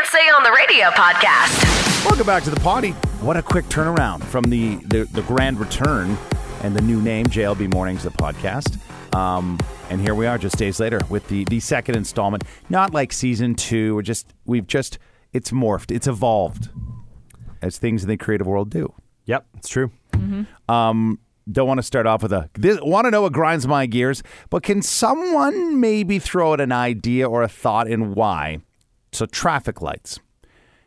Can't Say on the Radio podcast. Welcome back to the party. What a quick turnaround from the, the, the grand return and the new name, JLB Mornings, the podcast. Um, and here we are just days later with the, the second installment. Not like season two. We're just, we've just, it's morphed, it's evolved as things in the creative world do. Yep, it's true. Um, don't want to start off with a this, want to know what grinds my gears, but can someone maybe throw out an idea or a thought in why? So traffic lights.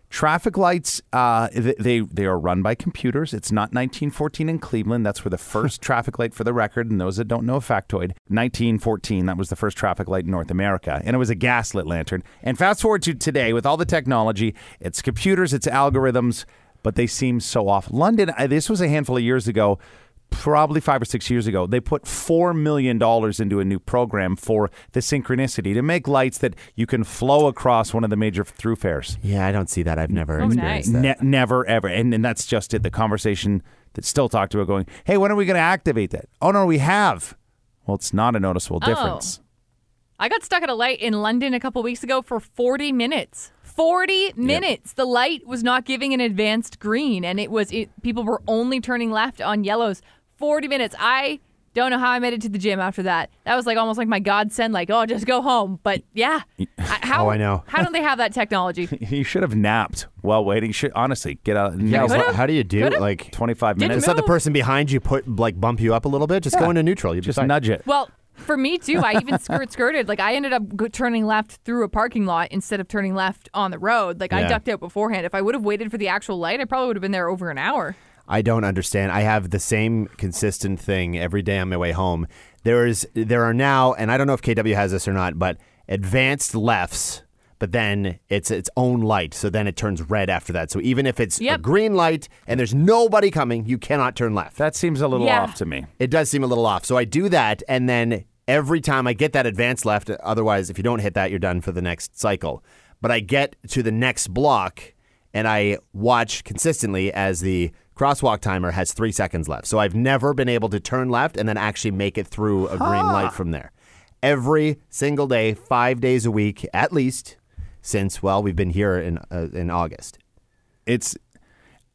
Traffic lights, uh, they they are run by computers. It's not 1914 in Cleveland. That's where the first traffic light, for the record, and those that don't know a factoid, 1914. That was the first traffic light in North America, and it was a gaslit lantern. And fast forward to today, with all the technology, it's computers, it's algorithms, but they seem so off. London, uh, this was a handful of years ago probably five or six years ago, they put $4 million into a new program for the synchronicity to make lights that you can flow across one of the major thoroughfares. Yeah, I don't see that. I've never Oh, experienced nice. that. Ne- never, ever. And, and that's just it. The conversation that still talked about going, hey, when are we going to activate that? Oh, no, we have. Well, it's not a noticeable oh. difference. I got stuck at a light in London a couple weeks ago for 40 minutes. 40 minutes. The light was not giving an advanced green, and it was it, people were only turning left on yellows. 40 minutes. I don't know how I made it to the gym after that. That was like almost like my godsend, like, oh, just go home. But yeah, how, Oh, I know. how don't they have that technology? You should have napped while waiting. Should honestly get out. Yeah, Could've. what, how do you do Could've. like? 25 Didn't minutes. Just let the person behind you put like bump you up a little bit. Just go Yeah. into neutral. You Just nudge it. Well, for me too, I even skirt skirted. Like I ended up turning left through a parking lot instead of turning left on the road. Like I ducked out beforehand. If I would have waited for the actual light, I probably would have been there over an hour. I don't understand. I have the same consistent thing every day on my way home. There is there are now, and I don't know if KW has this or not, but advanced lefts. But then it's its own light, so then it turns red after that. So even if it's a green light and there's nobody coming, you cannot turn left. That seems a little Yeah. off to me. It does seem a little off. So I do that, and then every time I get that advanced left, otherwise, if you don't hit that, you're done for the next cycle. But I get to the next block, and I watch consistently as the crosswalk timer has three seconds left. So I've never been able to turn left and then actually make it through a green light from there. Every single day, five days a week, at least, since well, we've been here in uh, in August. it's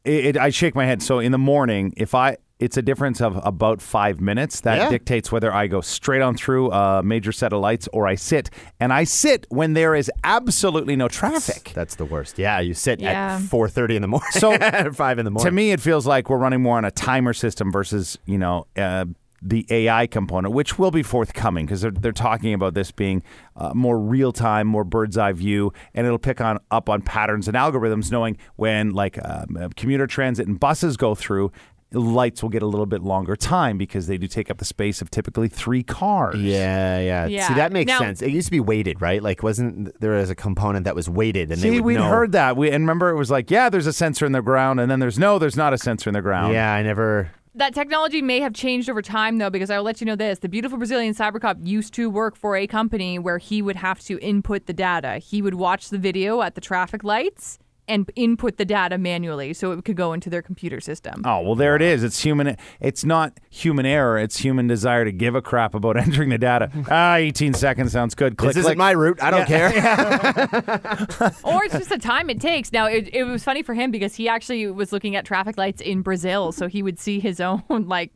it, it, I shake my head. So in the morning, if I it's a difference of about five minutes that Yeah. dictates whether I go straight on through a major set of lights or I sit. And I sit when there is absolutely no traffic. That's the worst. Yeah, you sit Yeah. at four thirty in the morning. So, at five in the morning. To me, it feels like we're running more on a timer system versus you know. Uh, the AI component, which will be forthcoming, because they're, they're talking about this being uh, more real time, more bird's eye view, and it'll pick on up on patterns and algorithms, knowing when like um, uh, commuter transit and buses go through, lights will get a little bit longer time because they do take up the space of typically three cars. Yeah, yeah. Yeah. See, that makes Now- sense. It used to be weighted, right? Like, wasn't there was a component that was weighted, and they See, would we'd know. heard that. We and remember it was like, yeah, there's a sensor in the ground, and then there's no, there's not a sensor in the ground. Yeah, I never. That technology may have changed over time, though, because I will let you know this. The beautiful Brazilian cyber cop used to work for a company where he would have to input the data. He would watch the video at the traffic lights and input the data manually so it could go into their computer system. Oh well, there it is. It's human. It's not human error. It's human desire to give a crap about entering the data. ah, 18 seconds sounds good. Click, This isn't my route. I don't care. or it's just the time it takes. Now, it, it was funny for him because he actually was looking at traffic lights in Brazil, so he would see his own, like,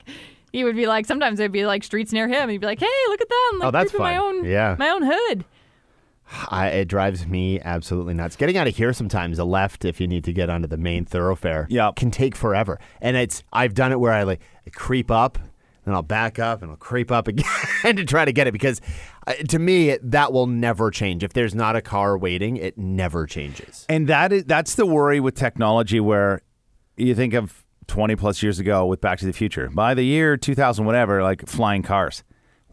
he would be like, sometimes there'd be like streets near him, and he'd be like, hey, look at them. Like, Oh, that's creeping my own, Yeah. my own hood. I, it drives me absolutely nuts. Getting out of here sometimes, a left if you need to get onto the main thoroughfare, Yep. can take forever. And it's I've done it where I like creep up, then I'll back up and I'll creep up again to try to get it because uh, to me that will never change. If there's not a car waiting, it never changes. And that is that's the worry with technology where you think of 20 plus years ago with Back to the Future. By the year 2000 whatever, like flying cars.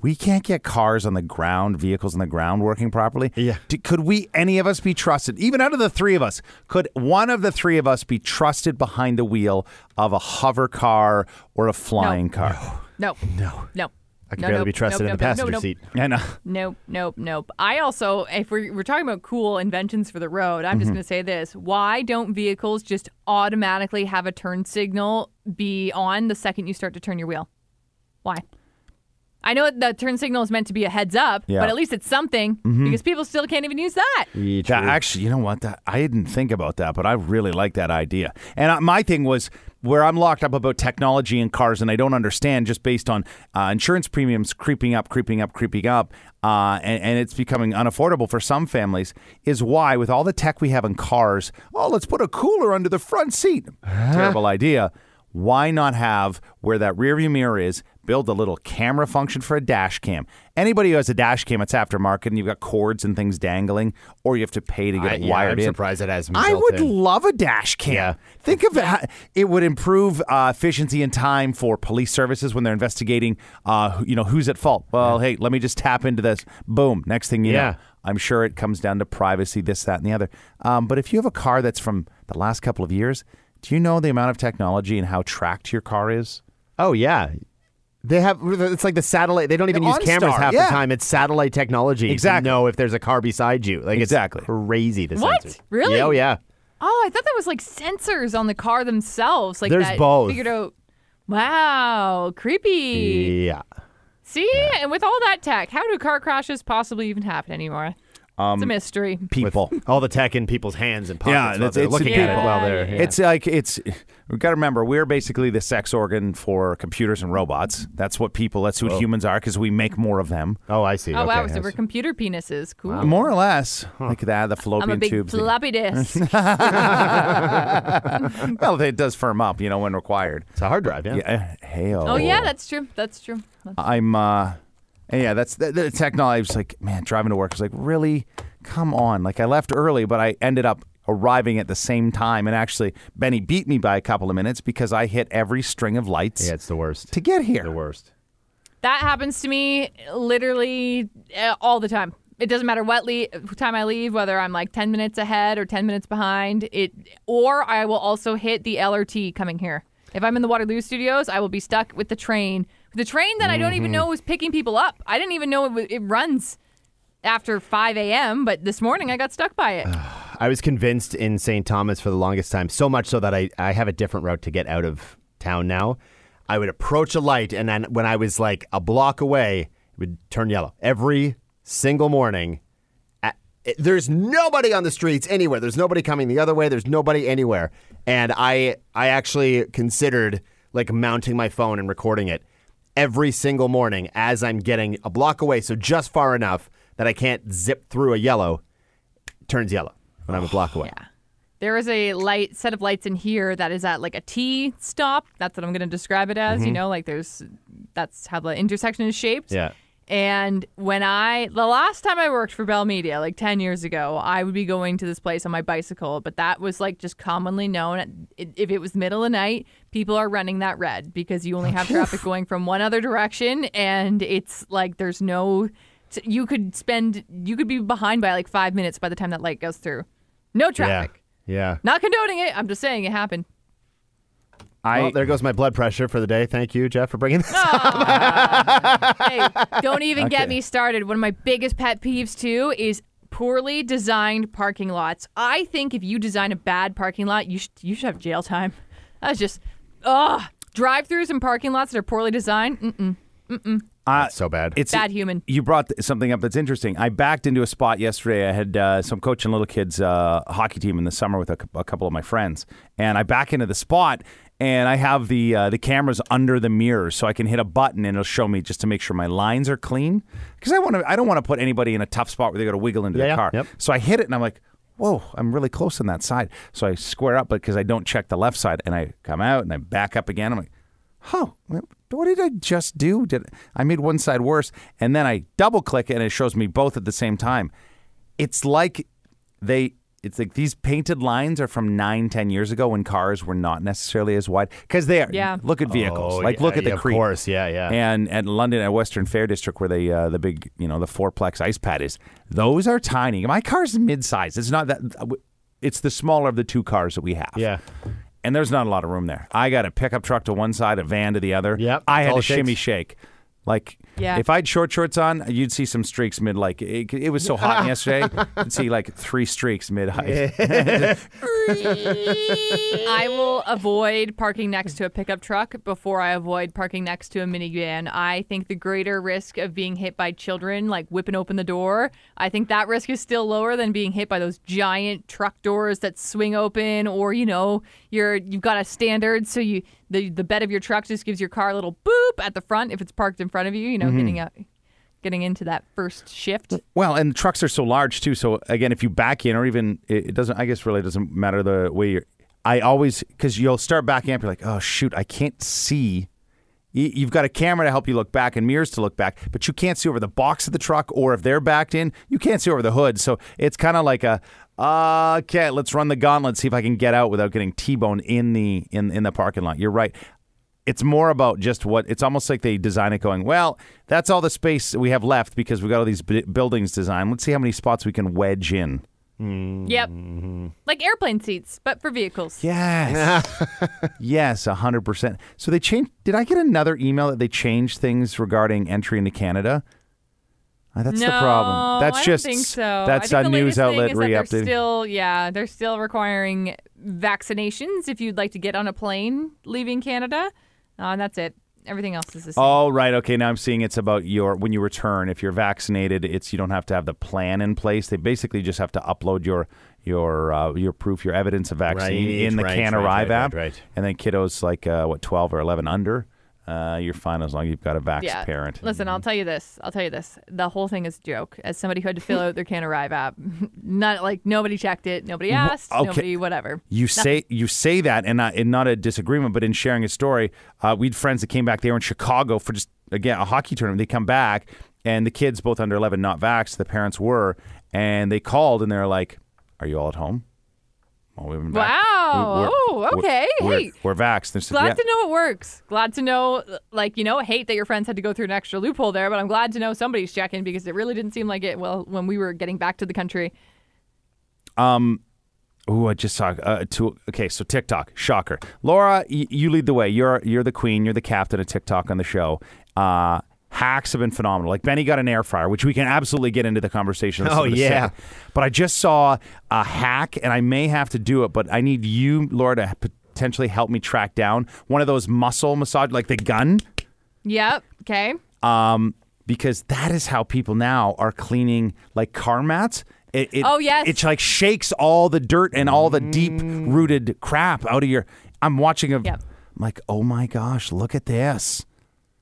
We can't get cars on the ground, vehicles on the ground working properly. Yeah. D- Could we, any of us, be trusted? Even out of the three of us, could one of the three of us be trusted behind the wheel of a hover car or a flying car? No. No. No. I can No, barely nope, be trusted nope, in the nope, passenger nope, seat. I know. Nope, nope, nope. I also, if we're, we're talking about cool inventions for the road, I'm Mm-hmm. just going to say this. Why don't vehicles just automatically have a turn signal be on the second you start to turn your wheel? Why? I know the turn signal is meant to be a heads up, Yeah. but at least it's something because people still can't even use that. Yeah, That, actually, you know what? That, I didn't think about that, but I really like that idea. And uh, my thing was where I'm locked up about technology in cars and I don't understand just based on uh, insurance premiums creeping up, creeping up, creeping up, uh, and, and it's becoming unaffordable for some families, is why, with all the tech we have in cars, oh, let's put a cooler under the front seat. Terrible idea. Why not have where that rearview mirror is? Build a little camera function for a dash cam. Anybody who has a dash cam, it's aftermarket, and you've got cords and things dangling, or you have to pay to get I, it yeah, wired I'm in. surprised it hasn't I would in. love a dash cam. Yeah. Think of it. It would improve uh, efficiency and time for police services when they're investigating. Uh, you know who's at fault. Well, hey, let me just tap into this. Boom. Next thing you Yeah. know, I'm sure it comes down to privacy, this, that, and the other. Um, but if you have a car that's from the last couple of years, do you know the amount of technology and how tracked your car is? Oh yeah. They have it's like the satellite. They don't even The use cameras half yeah. the time. It's satellite technology Exactly. to know if there's a car beside you. Like Exactly. it's crazy. The What? sensors. Really? Yeah, oh yeah. Oh, I thought that was like sensors on the car themselves. Like There's that both. Figured out. Wow, creepy. Yeah. See, and with all that tech, how do car crashes possibly even happen anymore? It's a mystery. People. All the tech in people's hands and pockets Yeah, while that's- they're it's looking the at it while they're. Yeah. yeah. It's like it's. We've got to remember we're basically the sex organ for computers and robots. That's what people. That's what humans are because we make more of them. oh, I see. Oh wow, okay, so we're computer penises. Cool. More or less, like that, the fallopian I'm a big tubes. floppy disk. well, it does firm up, you know, when required. It's a hard drive. Yeah. Yeah, hey, oh yeah, that's true. That's true. I'm. uh Yeah, that's the, the technology. I was like, man, driving to work. I was like, really, come on. Like I left early, but I ended up arriving at the same time, and actually, Benny beat me by a couple of minutes because I hit every string of lights Yeah, it's the worst. to get here. The worst. That happens to me literally uh, all the time. It doesn't matter what le- time I leave, whether I'm like 10 minutes ahead or 10 minutes behind. It or I will also hit the LRT coming here. If I'm in the Waterloo studios, I will be stuck with the train. The train that I don't even mm-hmm. know is picking people up. I didn't even know it, w- it runs after 5 a.m., but this morning I got stuck by it. I was convinced in St. Thomas for the longest time, so much so that I, I have a different route to get out of town now. I would approach a light, and then when I was like a block away, it would turn yellow every single morning. It- There's nobody on the streets anywhere. There's nobody coming the other way. There's nobody anywhere. And I I actually considered like mounting my phone and recording it every single morning as I'm getting a block away, so just far enough that I can't zip through a yellow. Turns yellow when I'm a block away. Yeah. There is a light set of lights in here that is at like a T stop. That's what I'm going to describe it as. You mm-hmm. know, like there's that's how the intersection is shaped. Yeah. And when I, the last time I worked for Bell Media, like 10 years ago, I would be going to this place on my bicycle, but that was like just commonly known. If it was middle of night, people are running that red because you only have traffic going from one other direction. And it's like there's no, you could spend, you could be behind by like five minutes by the time that light goes through. No traffic. Yeah. Yeah. Not condoning it. I'm just saying it happened. I well, there goes my blood pressure for the day. Thank you, Jeff, for bringing this. up. hey, don't even get me started. One of my biggest pet peeves too is poorly designed parking lots. I think if you design a bad parking lot, you should you should have jail time. That's just ugh. Drive-throughs and parking lots that are poorly designed. Mm-mm. mm-mm. uh, so bad. it's Bad human. You brought th- something up that's interesting. I backed into a spot yesterday. I had uh, some coaching little kids uh, hockey team in the summer with a, a couple of my friends, and I back into the spot, and I have the uh, the cameras under the mirrors, so I can hit a button and it'll show me just to make sure my lines are clean. Because I want to, I don't want to put anybody in a tough spot where they got to wiggle into Yeah, the yeah, car. yep. So I hit it, and I'm like. Whoa, I'm really close on that side. So I square up but because I don't check the left side and I come out and I back up again. I'm like, oh, what did I just do? Did I made one side worse, and then I double click it and it shows me both at the same time. It's like they. It's like these painted lines are from nine, ten years ago when cars were not necessarily as wide. Because they are. Yeah. Look at vehicles. Oh, like yeah, look at the yeah, of course, yeah, yeah. And at London at Western Fair District, where they uh, the big you know the fourplex ice pad is, those are tiny. My car's mid-size. It's not that. It's the smaller of the two cars that we have yeah. and there's not a lot of room there. I got a pickup truck to one side, a van to the other. Yep, I had all to shimmy shake. Like, Yeah. if I had short shorts on, you'd see some streaks mid. Like, it, it was so hot yesterday, you'd see like three streaks mid height. I will avoid parking next to a pickup truck before I avoid parking next to a minivan. I think the greater risk of being hit by children, like whipping open the door, I think that risk is still lower than being hit by those giant truck doors that swing open, or you know, you're you've got a standard, so you the the bed of your truck just gives your car a little boop at the front if it's parked in front of you. You know, Mm-hmm. getting out, getting into that first shift. Well, and the trucks are so large too. So again, if you back in, or even it doesn't, I guess really doesn't matter the way you're. I always because you'll start backing up. You're like, oh shoot, I can't see. You've got a camera to help you look back and mirrors to look back, but you can't see over the box of the truck, or if they're backed in, you can't see over the hood. So it's kind of like a okay, let's run the gauntlet, see if I can get out without getting t-boned in the in in the parking lot. You're right. It's more about just what it's almost like they design it going, well, that's all the space we have left because we've got all these b- buildings designed. Let's see how many spots we can wedge in. Mm-hmm. Yep, like airplane seats, but for vehicles. Yes. yes, 100%. So they changed. Did I get another email that they changed things regarding entry into Canada? Uh, that's no, the problem. That's I just think so. that's I a think the news outlet is re-updating. Still, yeah, they're still requiring vaccinations if you'd like to get on a plane leaving Canada. Uh, and that's it. Everything else is the same. Oh, right. Okay. Now I'm seeing it's about your when you return. If you're vaccinated, it's you don't have to have the plan in place. They basically just have to upload your your uh, your proof, your evidence of vaccine Right, in the right, Can right, Arrive right, app. right, right. And then kiddos like uh, what 12 or 11 under, uh, you're fine as long as you've got a vax yeah. parent. Listen, I'll tell you this. I'll tell you this. The whole thing is a joke. As somebody who had to fill out their Can Arrive app, not like nobody checked it, nobody asked, okay. nobody whatever. You say you say that, and not, and not a disagreement, but in sharing a story, uh, we had friends that came back. They were in Chicago for just again a hockey tournament. They come back, and the kids, both under eleven, not vaxxed. The parents were, and they called, and they're like, "Are you all at home?" Been vac- Wow. we- Oh, okay. We're, Hey. we're vaxxed. Said, Glad "Yeah." to know it works. Glad to know, like, you know, hate that your friends had to go through an extra loophole there, but I'm glad to know somebody's checking because it really didn't seem like it, well, when we were getting back to the country. Um Oh, I just saw. Uh, two, okay, so TikTok, shocker. Laura, y- you lead the way. You're you're the queen. You're the captain of TikTok on the show. Uh, hacks have been phenomenal. Like Benny got an air fryer, which we can absolutely get into the conversation. Oh, yeah. second. But I just saw a hack, and I may have to do it. But I need you, Laura, to potentially help me track down one of those muscle massage, like the gun. Yep. Okay. um, because that is how people now are cleaning like car mats. It, it, Oh, yes. it like shakes all the dirt and all the deep rooted crap out of your. I'm watching a. Yep. I'm like, oh my gosh, look at this.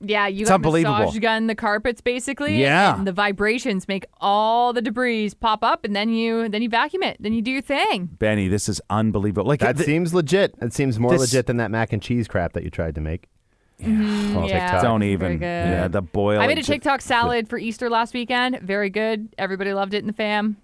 Yeah, you It's got unbelievable. massage gun the carpets basically. Yeah. And the vibrations make all the debris pop up and then you then you vacuum it. Then you do your thing. Benny, this is unbelievable. Like That th- seems legit. It seems more This- legit than that mac and cheese crap that you tried to make. Mm, yeah. Don't even. Yeah, the boil. I made a it- TikTok salad for Easter last weekend. Very good. Everybody loved it in the fam.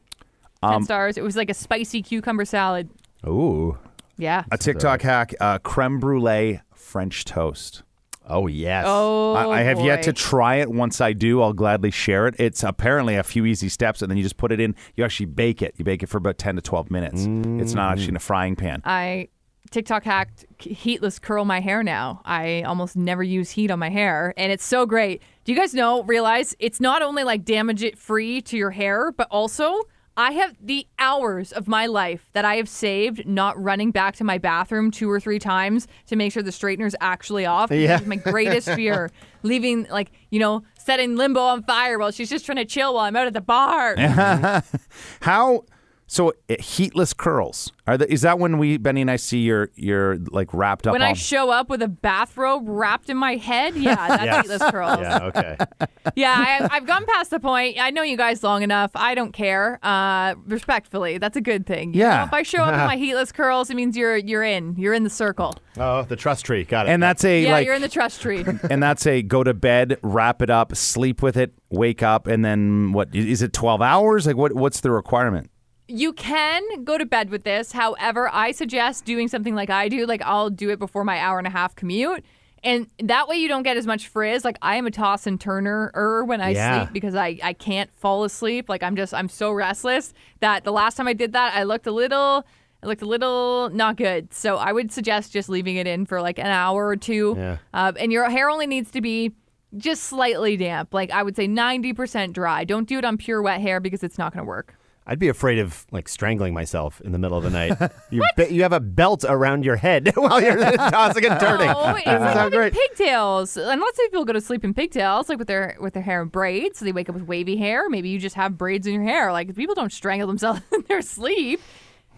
Ten Um, stars. It was like a spicy cucumber salad. Ooh. Yeah. A TikTok hack: uh, creme brulee French toast. Oh yes. Oh, I, I oh, have yet to try it. Once I do, I'll gladly share it. It's apparently a few easy steps, and then you just put it in. You actually bake it. You bake it for about ten to twelve minutes. It's not actually in a mm. frying pan. I TikTok hacked heatless curl my hair now. I almost never use heat on my hair, and it's so great. Do you guys know? Realize it's not only like damage it free to your hair, but also I have the hours of my life that I have saved not running back to my bathroom two or three times to make sure the straightener's actually off. Yeah. My greatest fear. Leaving like, you know, setting limbo on fire while she's just trying to chill while I'm out at the bar. How? So uh, heatless curls are the, is that when we Benny and I see your your like wrapped up? When I all- show up with a bathrobe wrapped in my head, yeah, that's Yes. heatless curls. Yeah. Okay. Yeah, I, I've gone past the point. I know you guys long enough. I don't care. Uh, respectfully, that's a good thing. You Yeah. know, if I show up in my heatless curls, it means you're you're in. You're in the circle. oh, the trust tree. Got it. and that's a Yeah, like you're in the trust tree. and that's a go to bed, wrap it up, sleep with it, wake up, and then what is it? Twelve hours? Like what? What's the requirement? You can go to bed with this. However, I suggest doing something like I do. Like I'll do it before my hour and a half commute. And that way you don't get as much frizz. Like I am a toss and turner er when I Yeah. sleep because I, I can't fall asleep. Like I'm just I'm so restless that the last time I did that I looked a little I looked a little not good. So I would suggest just leaving it in for like an hour or two. Yeah. Uh, and your hair only needs to be just slightly damp. Like I would say 90% dry. Don't do it on pure wet hair because it's not going to work. I'd be afraid of like strangling myself in the middle of the night. you be- you have a belt around your head while you're tossing and turning. Oh, it's Doesn't like having great. pigtails. And lots of people go to sleep in pigtails, like with their with their hair in braids. So they wake up with wavy hair. Maybe you just have braids in your hair. Like people don't strangle themselves in their sleep.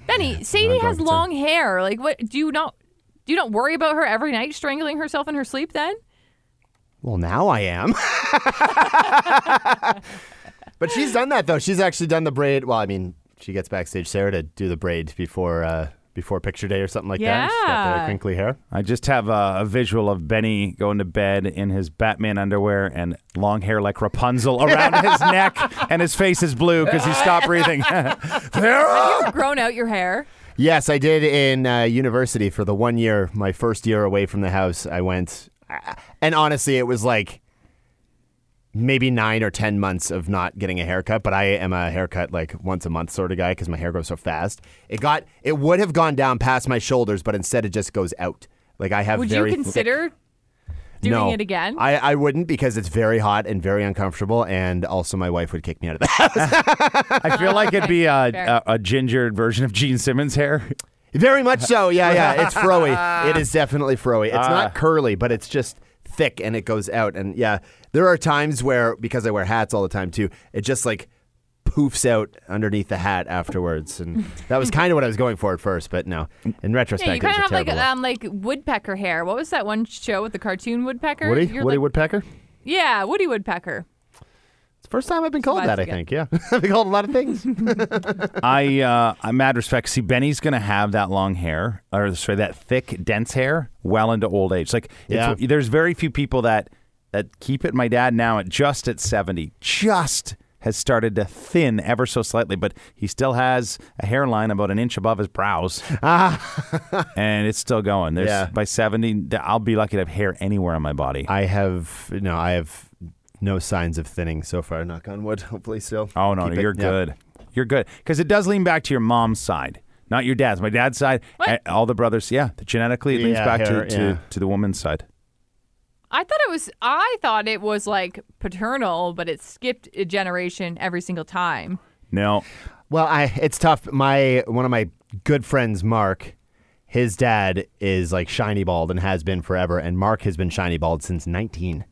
Benny, Sadie has concerned. long hair. Like what? Do you not do you not worry about her every night strangling herself in her sleep? Then Well, now I am. But she's done that though. She's actually done the braid. Well, I mean, she gets backstage Sarah to do the braid before uh, before picture day or something like that. She's got Yeah. the crinkly hair. I just have a, a visual of Benny going to bed in his Batman underwear and long hair like Rapunzel around his neck, and his face is blue because he stopped breathing. Sarah! grown out your hair. Yes, I did in uh, university for the one year, my first year away from the house. I went, and honestly, it was like maybe nine or ten months of not getting a haircut. But I am a haircut like once a month sort of guy because my hair grows so fast. It got, it would have gone down past my shoulders, but instead it just goes out. Like I have Would you very thick- consider doing no, it again? I, I wouldn't because it's very hot and very uncomfortable, and also my wife would kick me out of the house. I feel like it'd be a, Fair. a, a gingered version of Gene Simmons' hair. Very much so. Yeah, yeah. It's froey. It is definitely froey. It's Ah. not curly, but it's just thick and it goes out. And yeah, there are times where because I wear hats all the time too, it just like poofs out underneath the hat afterwards. And that was kind of what I was going for at first, but no. In retrospect, yeah, you kind of have like look. um like woodpecker hair. What was that one show with the cartoon woodpecker? Woody, You're Woody like- Woodpecker. Yeah, Woody Woodpecker. It's the first time I've been called that. I think. Yeah, I've been called a lot of things. I, uh, I'm mad respect. See, Benny's gonna have that long hair, or sorry, that thick, dense hair, well into old age. Like, it's, Yeah. there's very few people that that keep it. My dad now at just at 70, just has started to thin ever so slightly, but he still has a hairline about an inch above his brows, and it's still going. There's Yeah. by 70, I'll be lucky to have hair anywhere on my body. I have no. I have no signs of thinning so far. Knock on wood. Hopefully, still. Oh no, Keep no it- you're yeah. good. You're good because it does lean back to your mom's side, not your dad's. My dad's side, What? all the brothers, yeah, genetically it leans Yeah, back hair, to, to, yeah. to the woman's side. I thought it was. I thought it was like paternal, but it skipped a generation every single time. No, Well, I it's tough. My one of my good friends, Mark, his dad is like shiny bald and has been forever, and Mark has been shiny bald since 19.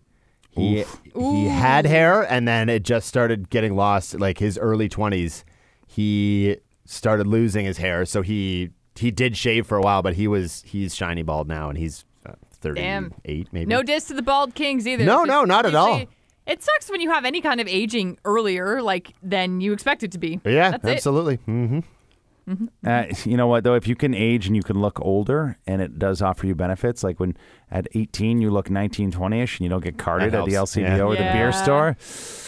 He he had hair, and then it just started getting lost. Like his early 20s, he started losing his hair. So he he did shave for a while, but he was he's shiny bald now, and he's uh, 38 Damn. maybe. No diss to the bald kings either. No, It's no, not at all. It sucks when you have any kind of aging earlier, like than you expect it to be. yeah, That's it. absolutely. Hmm uh, you know what though? If you can age and you can look older, and it does offer you benefits, like when at 18 you look 19, 20ish, and you don't get carded at the helps, LCBO yeah. or the beer store.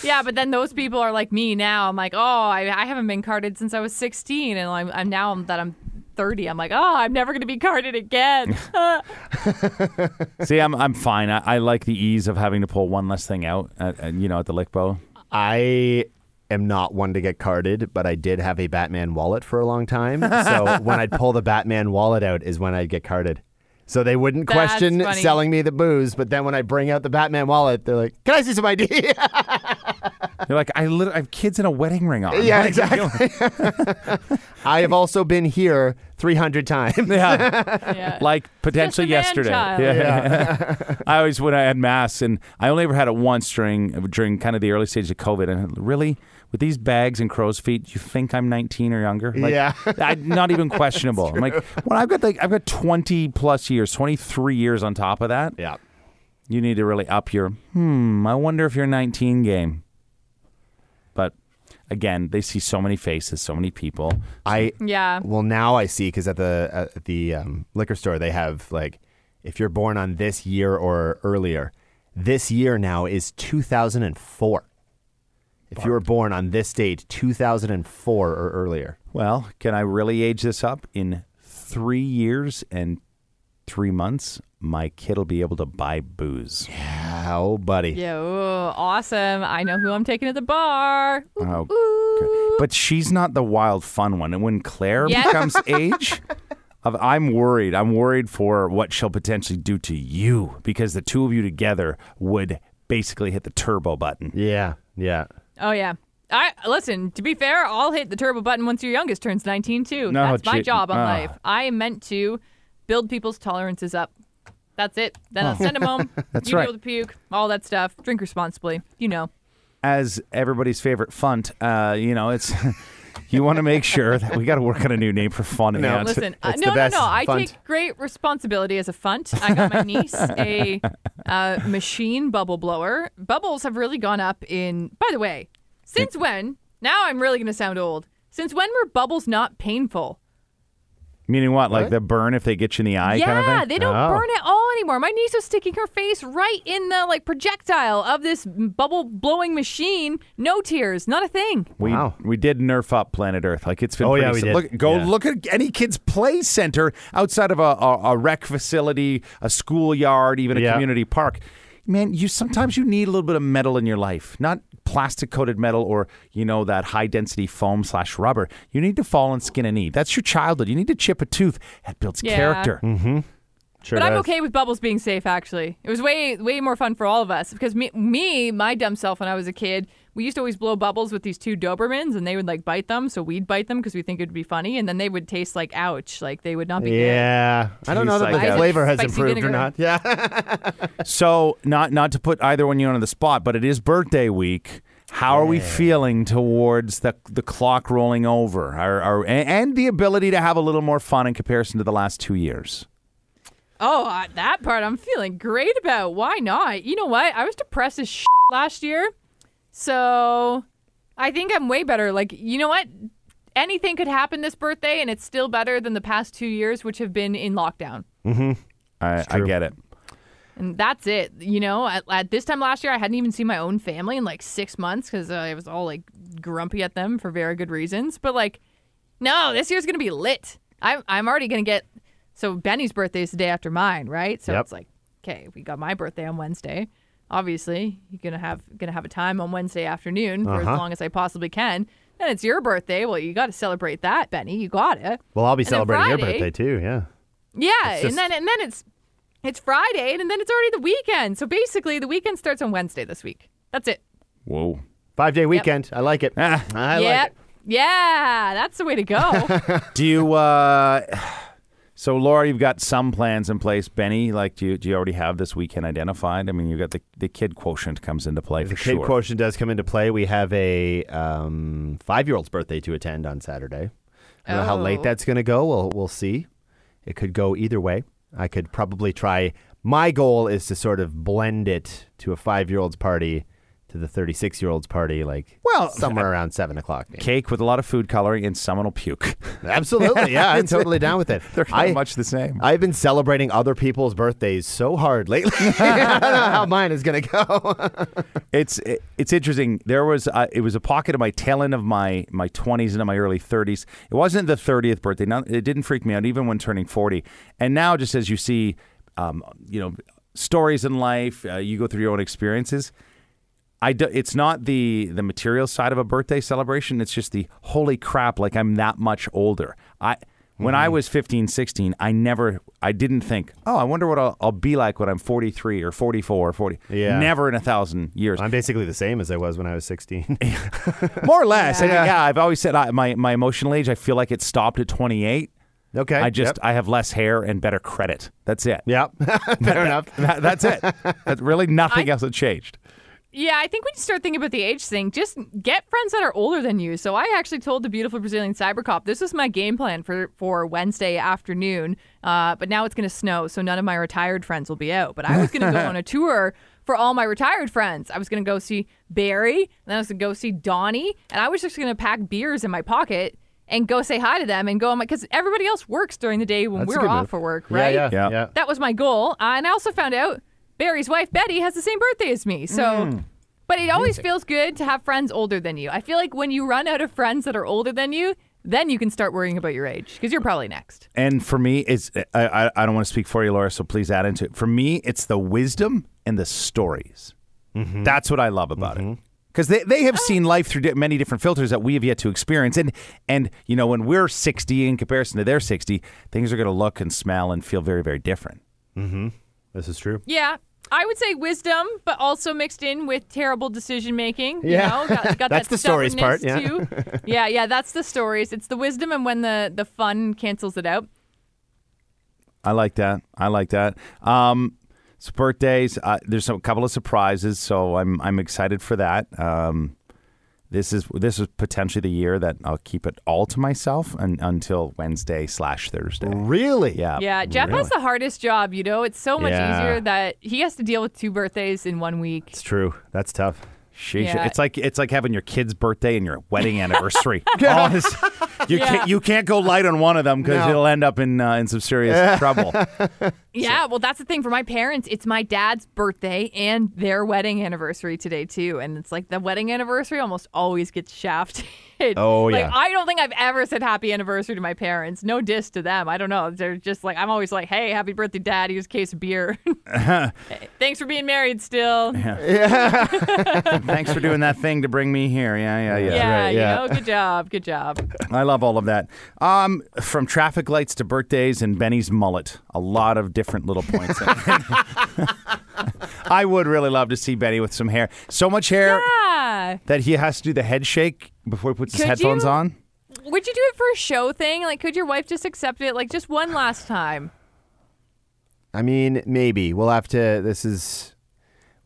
Yeah, but then those people are like me now. I'm like, oh, I, I haven't been carded since I was 16, and I'm, I'm now that I'm 30. I'm like, oh, I'm never going to be carded again. See, I'm I'm fine. I, I like the ease of having to pull one less thing out, at, at, you know, at the lick bow. I am not one to get carded, but I did have a Batman wallet for a long time. So when I'd pull the Batman wallet out is when I'd get carded. So they wouldn't That's question funny. selling me the booze, but then when I bring out the Batman wallet, they're like, "Can I see some ID?" You're like, I literally I have kids in a wedding ring on. yeah, What exactly. I have also been here 300 times. Yeah. yeah. like potentially yesterday. man-child. Yeah. I always when I had mass, and I only ever had it once during during kind of the early stages of COVID. And really, with these bags and crow's feet, you think I'm 19 or younger? Like, Yeah. I, not even questionable. I'm like, when I've got like I've got 20 plus years, 23 years on top of that. yeah. You need to really up your. Hmm. I wonder if you're 19 game. But again, they see so many faces, so many people. I yeah. Well, now I see because at the at the um, liquor store they have like, if you're born on this year or earlier, this year now is 2004. If you were born on this date, 2004 or earlier. Well, can I really age this up? In three years and three months, my kid will be able to buy booze. Yeah, oh, buddy. Yeah, ooh, awesome. I know who I'm taking to the bar. Ooh, Oh, ooh. But she's not the wild fun one. And when Claire Yeah. becomes age, I'm worried. I'm worried for what she'll potentially do to you because the two of you together would basically hit the turbo button. Yeah, yeah. Oh yeah. I listen. To be fair, I'll hit the turbo button once your youngest turns 19 too. No, That's my job on ah. life. I am meant to build people's tolerances up. That's it. Then I'll send them home. That's you right. deal with the puke, all that stuff. Drink responsibly. You know. As everybody's favorite funt, uh, you know, it's you want to make sure that we got to work on a new name for fun. No, Ant. Listen, uh, it's no, the best no, no. I funt. take great responsibility as a funt. I got my niece a uh, machine bubble blower. Bubbles have really gone up in. By the way, since when? Now I'm really going to sound old. Since when were bubbles not painful? Meaning what? Like What? the burn if they get you in the eye yeah, kind of thing? they don't Oh. burn at all anymore. My niece was sticking her face right in the like projectile of this bubble blowing machine. No tears, not a thing. We Wow. we did nerf up planet Earth. Like it's been. Oh, pretty yeah, we did. Look, go Yeah. look at any kid's play center outside of a, a, a rec facility, a schoolyard, even a Yeah. community park. Man, you sometimes you need a little bit of metal in your life, not plastic coated metal or you know that high density foam slash rubber. You need to fall on skin and knee. That's your childhood. You need to chip a tooth. That builds Yeah. character. Mm-hmm. Sure but I'm okay with bubbles being safe. Actually, it was way way more fun for all of us because me, me, my dumb self when I was a kid, we used to always blow bubbles with these two Dobermans, and they would like bite them, so we'd bite them because we think it'd be funny, and then they would taste like ouch, like they would not be good. Yeah, I don't know that Tastes the flavor has spicy improved or not. Yeah, So not not to put either one of you on the spot, but it is birthday week. How are we feeling towards the the clock rolling over, our, our, and and the ability to have a little more fun in comparison to the last two years? Oh, uh, that part I'm feeling great about. Why not? You know what? I was depressed as shit last year, so I think I'm way better. Like, you know what? Anything could happen this birthday, and it's still better than the past two years, which have been in lockdown. Mm-hmm. I, I get it. And that's it. You know, at, at this time last year, I hadn't even seen my own family in like six months because uh, I was all like grumpy at them for very good reasons. But like, no, this year's gonna be lit. I'm I'm already gonna get. So Benny's birthday is the day after mine, right? So Yep. it's like, okay, we got my birthday on Wednesday. Obviously, you're gonna have gonna have a time on Wednesday afternoon for as Uh-huh. long as I possibly can. And it's your birthday. Well, you got to celebrate that, Benny. You got it. well, I'll be then celebrating your birthday too. Yeah, Yeah, just- and then and then it's it's Friday, and then it's already the weekend. So basically, the weekend starts on Wednesday this week. That's it. Whoa. five day weekend. I like it. Ah. I yeah, like it. yeah, that's the way to go. Do you? uh So Laura, you've got some plans in place. Benny, like, do you do you already have this weekend identified? I mean, you've got the the kid quotient comes into play The for kid sure. quotient does come into play. We have a um, five year old's birthday to attend on Saturday. I don't know how late Oh. that's going to go. We'll we'll see. It could go either way. I could probably try. My goal is to sort of blend it to a five year old's party to the thirty six year old's party, like Well, somewhere around seven o'clock. maybe. Cake with a lot of food coloring and someone will puke. Absolutely, yeah, I'm totally down with it. They're kind I- of much the same. I've been celebrating other people's birthdays so hard lately. I don't know how mine is going to go. It's it- it's interesting. There was uh, it was a pocket of my tail end of my my twenties into my early thirties. It wasn't the thirtieth birthday. Now it didn't freak me out even when turning forty. And now, just as you see, um, you know, stories in life, uh, you go through your own experiences. I do, it's not the the material side of a birthday celebration. It's just the holy crap, like I'm that much older. I when Mm-hmm. I was 15, 16, I never, I didn't think, oh, I wonder what I'll, I'll be like when I'm 43 or 44 or 40. Yeah. Never in a thousand years. I'm basically the same as I was when I was 16. More or less. I mean, Yeah. yeah, I've always said I, my, my emotional age, I feel like it stopped at 28. okay. I just, Yep. I have less hair and better credit. That's it. Yep. Fair enough. That- that's it. That's really nothing I- else has changed. Yeah, I think when you start thinking about the age thing, just get friends that are older than you. So I actually told the beautiful Brazilian cyber cop this is my game plan for for Wednesday afternoon. Uh, but now it's going to snow, so none of my retired friends will be out. But I was going to go on a tour for all my retired friends. I was going to go see Barry, and then I was going to go see Donnie, and I was just going to pack beers in my pocket. And go say hi to them and go on because everybody else works during the day when That's we're off move. for work, Yeah, right? Yeah. Yeah. Yeah. That was my goal. Uh, and I also found out Barry's wife, Betty, has the same birthday as me. So, hmm. but it always feels good to have friends older than you. I feel like when you run out of friends that are older than you, then you can start worrying about your age because you're probably next. And for me, it's I, I, I don't want to speak for you, Laura, so please add into it. For me, it's the wisdom and the stories. Mm-hmm. That's what I love about it. Mm-hmm. Because they, they have oh. seen life through di- many different filters that we have yet to experience. And, and you know, when we're 60 in comparison to their 60, things are going to look and smell and feel very, very different. Mm-hmm. This is true. Yeah. I would say wisdom, but also mixed in with terrible decision making. You Yeah. know, got, got That's that the stories part, stubbornness, Too. yeah, yeah, that's the stories. It's the wisdom and when the the fun cancels it out. I like that. I like that. Um, it's birthdays. Uh, there's a couple of surprises, so I'm I'm excited for that. Um, this is this is potentially the year that I'll keep it all to myself un, until Wednesday slash Thursday. Really? Yeah. Yeah, Jeff has the hardest job. You know, it's so much Yeah. easier that he has to deal with two birthdays in one week. It's true. That's tough. Sheesh. Yeah. It's like it's like having your kid's birthday and your wedding anniversary. All this- you Yeah. can't you can't go light on one of them because No. it'll end up in uh, in some serious trouble. Yeah, well, that's the thing for my parents. It's my dad's birthday and their wedding anniversary today too, and it's like the wedding anniversary almost always gets shafted. Oh, like, yeah. I don't think I've ever said happy anniversary to my parents. No diss to them. I don't know. They're just like I'm always like, hey, happy birthday, dad. Here's a case of beer. Hey, Thanks for being married still. Yeah, Thanks for doing that thing to bring me here. Yeah, yeah, yeah. right, you yeah. know, good job, good job. I love all of that. Um, from traffic lights to birthdays and Benny's mullet, a lot of different little points. I would really love to see Benny with some hair. So much hair Yeah. that he has to do the head shake before he puts his headphones you? on. Would you do it for a show thing? Like, could your wife just accept it, like, just one last time? I mean, maybe we'll have to. This is.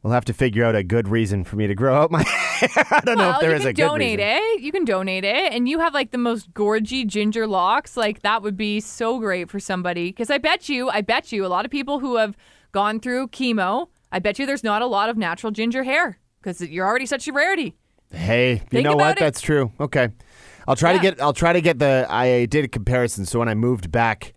We'll have to figure out a good reason for me to grow out my hair. I don't know if there is a is can a good donate reason. it. You can donate it, and you have like the most gorgy ginger locks. Like that would be so great for somebody. Because I bet you, I bet you, a lot of people who have gone through chemo, I bet you there's not a lot of natural ginger hair because you're already such a rarity. Hey, you know what? it. That's true. Okay, I'll try to get. I'll try to get the. I did a comparison. So when I moved back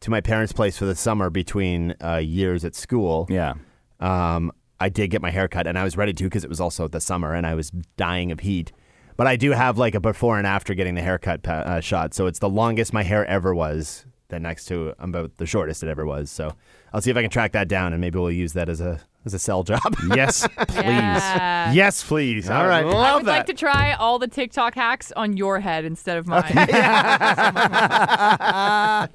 to my parents' place for the summer between uh, years at school, Yeah. um, I did get my hair cut, and I was ready to because it was also the summer, and I was dying of heat. But I do have like a before and after getting the haircut uh, shot, so it's the longest my hair ever was. Then next to about the shortest it ever was. So I'll see if I can track that down, and maybe we'll use that as a as a sell job. Yes, please. Yeah. Yes, please. All right. I I love would that. like to try all the TikTok hacks on your head instead of mine.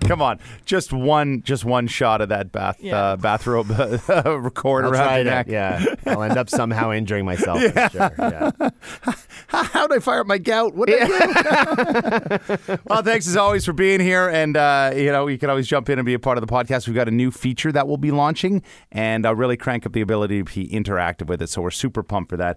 Come on, just one, just one shot of that bath Yeah. uh, bathrobe uh, record I'll around your neck. yeah. I'll end up somehow injuring myself. For sure. Yeah. How did I fire up my gout? What did I do? well, thanks as always for being here, and uh, you know you can always jump in and be a part of the podcast. We've got a new feature that we'll be launching, and uh, really crank up the ability to be interactive with it. So we're super pumped for that.